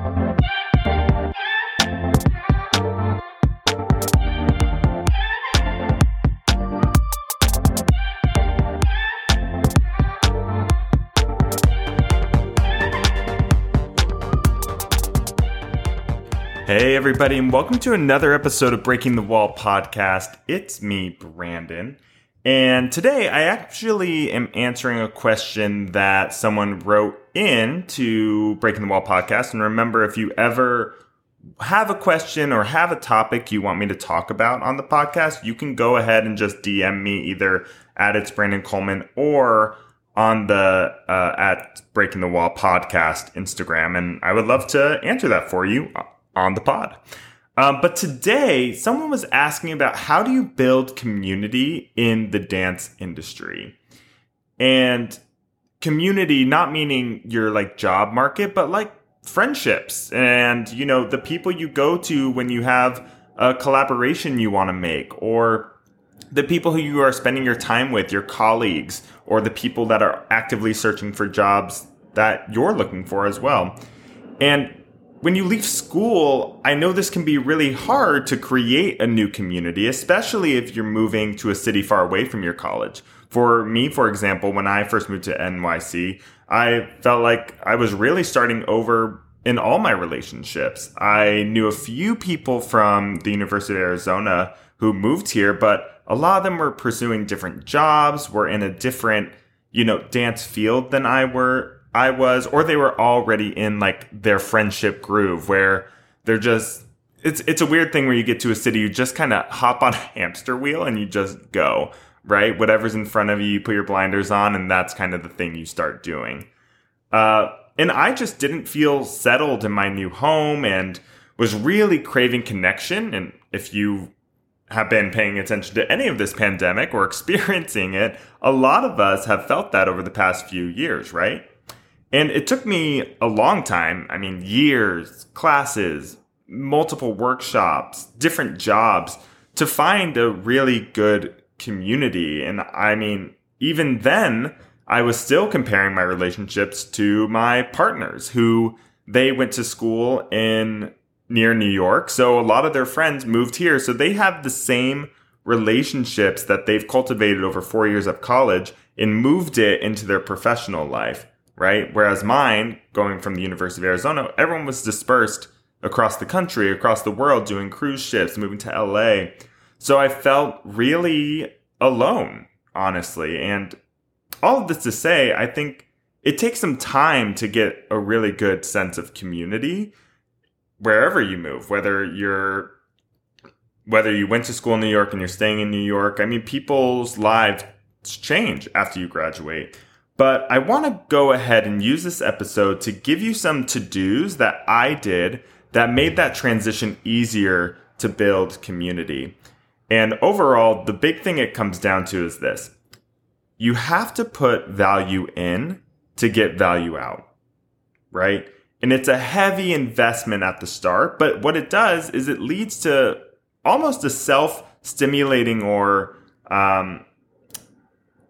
Hey, everybody, and welcome to another episode of Breaking the Wall podcast. It's me, Brandon. And today I actually am answering a question that someone wrote in to Breaking the Wall podcast. And remember, if you ever have a question or have a topic you want me to talk about on the podcast, you can go ahead and just DM me either at it's Brandon Coleman or on the uh, at Breaking the Wall podcast Instagram. And I would love to answer that for you on the pod. Um, but today, someone was asking about how do you build community in the dance industry? And community, not meaning your like job market, but like friendships and, you know, the people you go to when you have a collaboration you want to make or the people who you are spending your time with, your colleagues, or the people that are actively searching for jobs that you're looking for as well. And when you leave school, I know this can be really hard to create a new community, especially if you're moving to a city far away from your college. For me, for example, when I first moved to NYC, I felt like I was really starting over in all my relationships. I knew a few people from the University of Arizona who moved here, but a lot of them were pursuing different jobs, were in a different, you know, dance field than I were I was, or they were already in like their friendship groove where they're just, it's, it's a weird thing where you get to a city, you just kind of hop on a hamster wheel and you just go, right? Whatever's in front of you, you put your blinders on and that's kind of the thing you start doing. Uh, and I just didn't feel settled in my new home and was really craving connection. And if you have been paying attention to any of this pandemic or experiencing it, a lot of us have felt that over the past few years, right? And it took me a long time. I mean, years, classes, multiple workshops, different jobs to find a really good community. And I mean, even then, I was still comparing my relationships to my partners who they went to school in near New York. So a lot of their friends moved here. So they have the same relationships that they've cultivated over four years of college and moved it into their professional life right? Whereas mine, going from the University of Arizona, everyone was dispersed across the country, across the world, doing cruise ships, moving to LA. So I felt really alone, honestly. And all of this to say, I think it takes some time to get a really good sense of community wherever you move, whether you're whether you went to school in New York and you're staying in New York. I mean, people's lives change after you graduate. But I want to go ahead and use this episode to give you some to dos that I did that made that transition easier to build community. And overall, the big thing it comes down to is this you have to put value in to get value out, right? And it's a heavy investment at the start, but what it does is it leads to almost a self stimulating or um,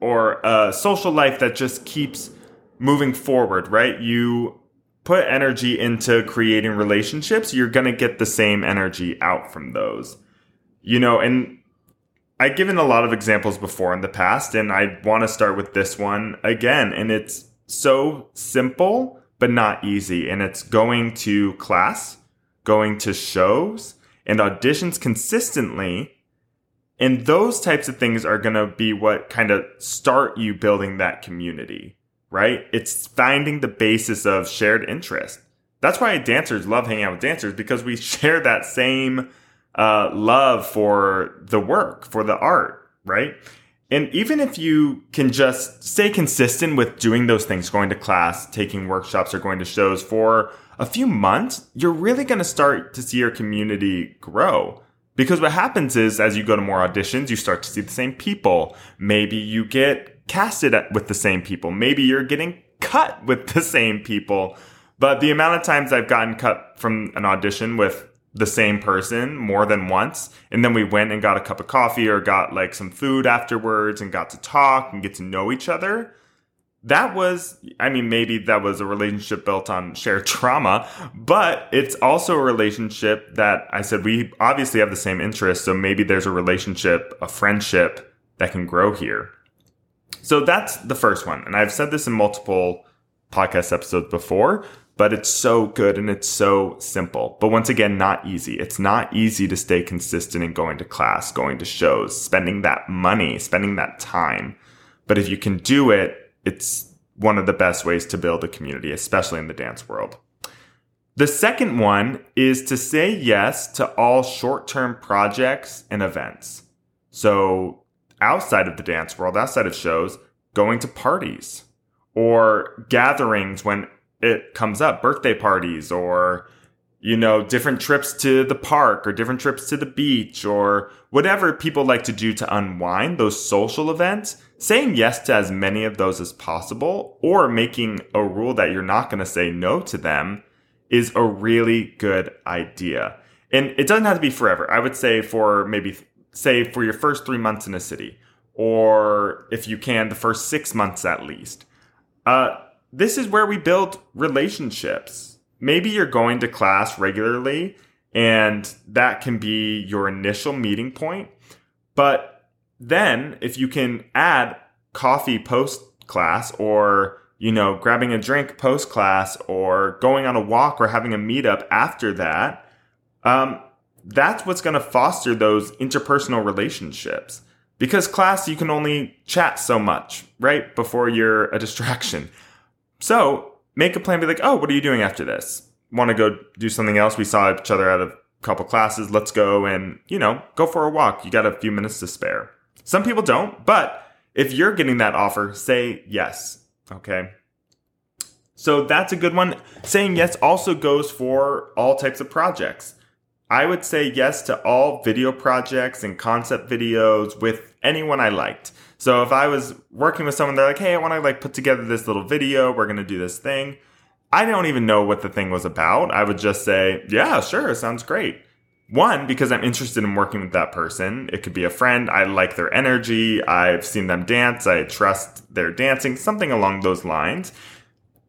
or a social life that just keeps moving forward, right? You put energy into creating relationships, you're going to get the same energy out from those. You know, and I've given a lot of examples before in the past, and I want to start with this one again. And it's so simple, but not easy. And it's going to class, going to shows, and auditions consistently and those types of things are going to be what kind of start you building that community, right? It's finding the basis of shared interest. That's why dancers love hanging out with dancers because we share that same uh, love for the work, for the art, right? And even if you can just stay consistent with doing those things, going to class, taking workshops, or going to shows for a few months, you're really going to start to see your community grow. Because what happens is, as you go to more auditions, you start to see the same people. Maybe you get casted with the same people. Maybe you're getting cut with the same people. But the amount of times I've gotten cut from an audition with the same person more than once, and then we went and got a cup of coffee or got like some food afterwards and got to talk and get to know each other, that was, I mean, maybe that was a relationship built on shared trauma, but it's also a relationship that I said we obviously have the same interests. So maybe there's a relationship, a friendship that can grow here. So that's the first one. And I've said this in multiple podcast episodes before, but it's so good and it's so simple. But once again, not easy. It's not easy to stay consistent in going to class, going to shows, spending that money, spending that time. But if you can do it, it's one of the best ways to build a community, especially in the dance world. The second one is to say yes to all short term projects and events. So, outside of the dance world, outside of shows, going to parties or gatherings when it comes up, birthday parties or you know, different trips to the park or different trips to the beach or whatever people like to do to unwind, those social events, saying yes to as many of those as possible or making a rule that you're not going to say no to them is a really good idea. And it doesn't have to be forever. I would say for maybe, say, for your first three months in a city, or if you can, the first six months at least. Uh, this is where we build relationships maybe you're going to class regularly and that can be your initial meeting point. But then if you can add coffee post class or you know, grabbing a drink post class or going on a walk or having a meetup after that, um, that's what's going to foster those interpersonal relationships. Because class, you can only chat so much, right? Before you're a distraction. So make a plan. Be like, oh, what are you doing after this? Want to go do something else? We saw each other at a couple classes. Let's go and, you know, go for a walk. You got a few minutes to spare. Some people don't, but if you're getting that offer, say yes. Okay. So that's a good one. Saying yes also goes for all types of projects. I would say yes to all video projects and concept videos with anyone I liked. So if I was working with someone, they're like, "Hey, I want to like put together this little video. We're to do this thing." I don't even know what the thing was about. I would just say, "Yeah, sure, sounds great." One, because I'm interested in working with that person. It could be a friend. I like their energy. I've seen them dance. I trust their dancing, something along those lines.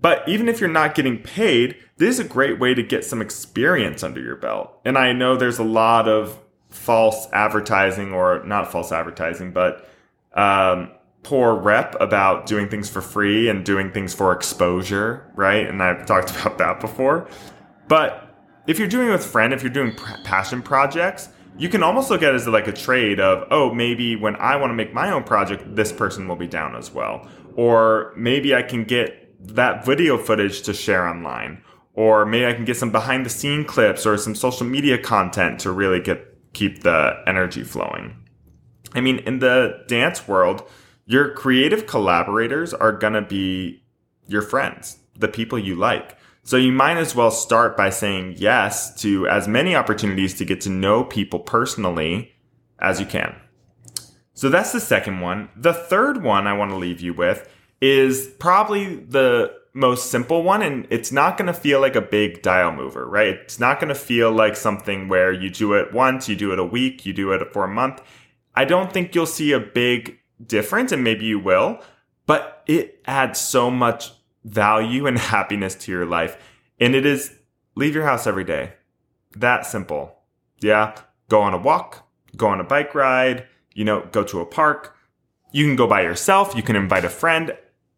But even if you're not getting paid, this is a great way to get some experience under your belt. And I know there's a lot of false advertising or not false advertising, but um, poor rep about doing things for free and doing things for exposure, right? And I've talked about that before. But if you're doing it with friend, if you're doing passion projects, you can almost look at it as like a trade of, oh, maybe when I want to make my own project, this person will be down as well. Or maybe I can get that video footage to share online. Or maybe I can get some behind the scene clips or some social media content to really get keep the energy flowing. I mean, in the dance world, your creative collaborators are going to be your friends, the people you like. So you might as well start by saying yes to as many opportunities to get to know people personally as you can. So that's the second one. The third one I want to leave you with is probably the most simple one and it's not going to feel like a big dial mover, right? It's not going to feel like something where you do it once, you do it a week, you do it for a month. I don't think you'll see a big difference and maybe you will, but it adds so much value and happiness to your life. And it is leave your house every day. That simple. Yeah. Go on a walk, go on a bike ride, you know, go to a park. You can go by yourself. You can invite a friend.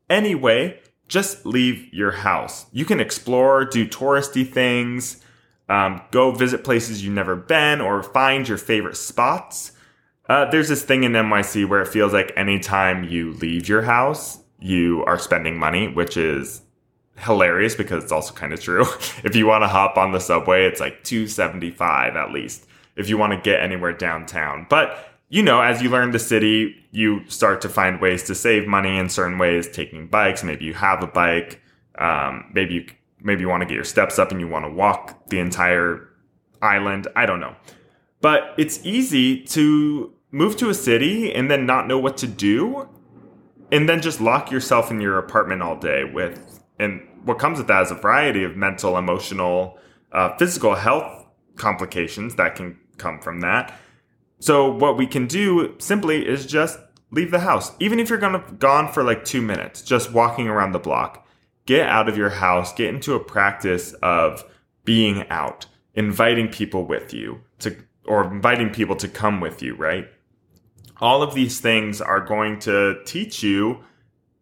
Anyway, just leave your house. You can explore, do touristy things, um, go visit places you've never been, or find your favorite spots. Uh, there's this thing in NYC where it feels like anytime you leave your house, you are spending money, which is hilarious because it's also kind of true. if you want to hop on the subway, it's like 275 at least if you want to get anywhere downtown. But you know, as you learn the city, you start to find ways to save money in certain ways, taking bikes. Maybe you have a bike. Um, maybe you, maybe you want to get your steps up and you want to walk the entire island. I don't know. But it's easy to move to a city and then not know what to do and then just lock yourself in your apartment all day with and what comes with that is a variety of mental emotional uh, physical health complications that can come from that so what we can do simply is just leave the house. Even if you're gonna gone for like two minutes, just walking around the block. Get out of your house, get into a practice of being out, inviting people with you to or inviting people to come with you, right? All of these things are going to teach you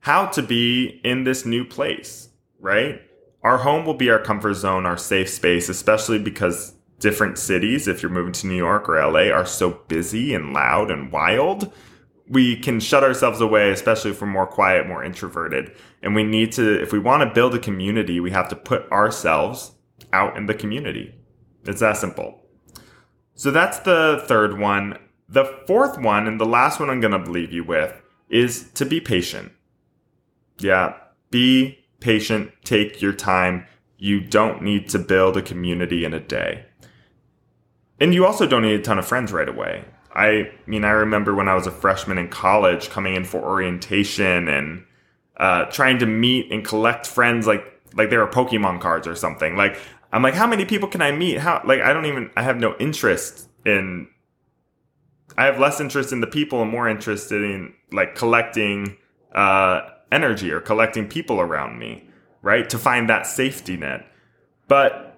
how to be in this new place, right? Our home will be our comfort zone, our safe space, especially because different cities, if you're moving to New York or LA, are so busy and loud and wild we can shut ourselves away, especially if we're more quiet, more introverted. And we need to, if we want to build a community, we have to put ourselves out in the community. It's that simple. So that's the third one. The fourth one, and the last one I'm going to leave you with, is to be patient. Yeah, be patient, take your time. You don't need to build a community in a day. And you also don't need a ton of friends right away. I mean, I remember when I was a freshman in college coming in for orientation and uh, trying to meet and collect friends like like they were Pokemon cards or something. Like I'm like, how many people can I meet? How like I don't even I have no interest in. I have less interest in the people and more interested in like collecting uh, energy or collecting people around me, right? To find that safety net. But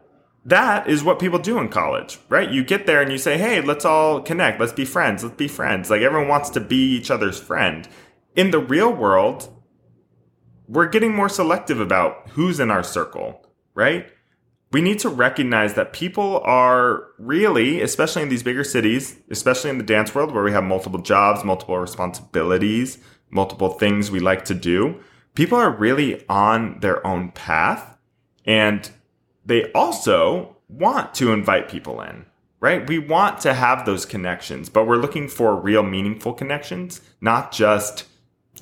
that is what people do in college, right? You get there and you say, hey, let's all connect. Let's be friends. Let's be friends. Like everyone wants to be each other's friend. In the real world, we're getting more selective about who's in our circle, right? We need to recognize that people are really, especially in these bigger cities, especially in the dance world where we have multiple jobs, multiple responsibilities, multiple things we like to do, people are really on their own path. And they also want to invite people in, right? We want to have those connections, but we're looking for real meaningful connections, not just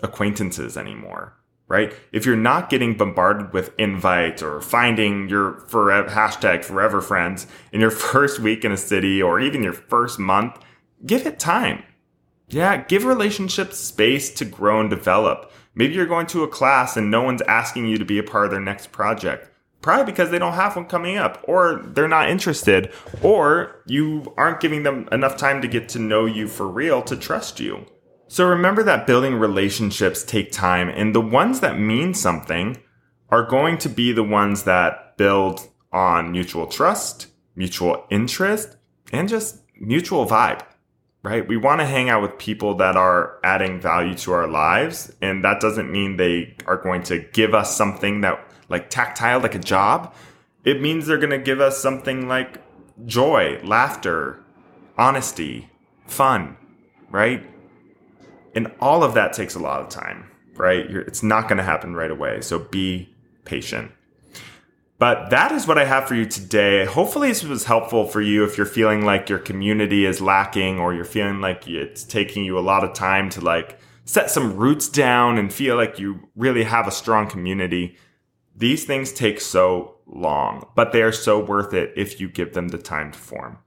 acquaintances anymore, right? If you're not getting bombarded with invites or finding your forever, hashtag forever friends in your first week in a city or even your first month, give it time. Yeah, give relationships space to grow and develop. Maybe you're going to a class and no one's asking you to be a part of their next project probably because they don't have one coming up or they're not interested or you aren't giving them enough time to get to know you for real to trust you. So remember that building relationships take time and the ones that mean something are going to be the ones that build on mutual trust, mutual interest, and just mutual vibe, right? We want to hang out with people that are adding value to our lives. And that doesn't mean they are going to give us something that like tactile, like a job, it means they're going to give us something like joy, laughter, honesty, fun, right? And all of that takes a lot of time, right? You're, it's not going to happen right away. So be patient. But that is what I have for you today. Hopefully, this was helpful for you if you're feeling like your community is lacking or you're feeling like it's taking you a lot of time to like set some roots down and feel like you really have a strong community. These things take so long, but they are so worth it if you give them the time to form.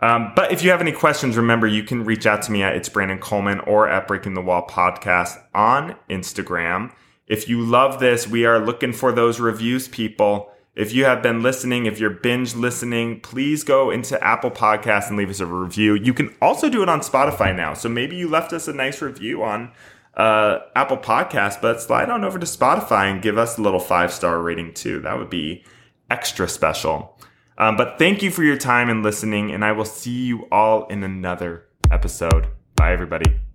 Um, but if you have any questions, remember you can reach out to me at It's Brandon Coleman or at Breaking the Wall Podcast on Instagram. If you love this, we are looking for those reviews, people. If you have been listening, if you're binge listening, please go into Apple Podcasts and leave us a review. You can also do it on Spotify now. So maybe you left us a nice review on uh, Apple Podcast, but slide on over to Spotify and give us a little five star rating too. That would be extra special. Um, but thank you for your time and listening, and I will see you all in another episode. Bye, everybody.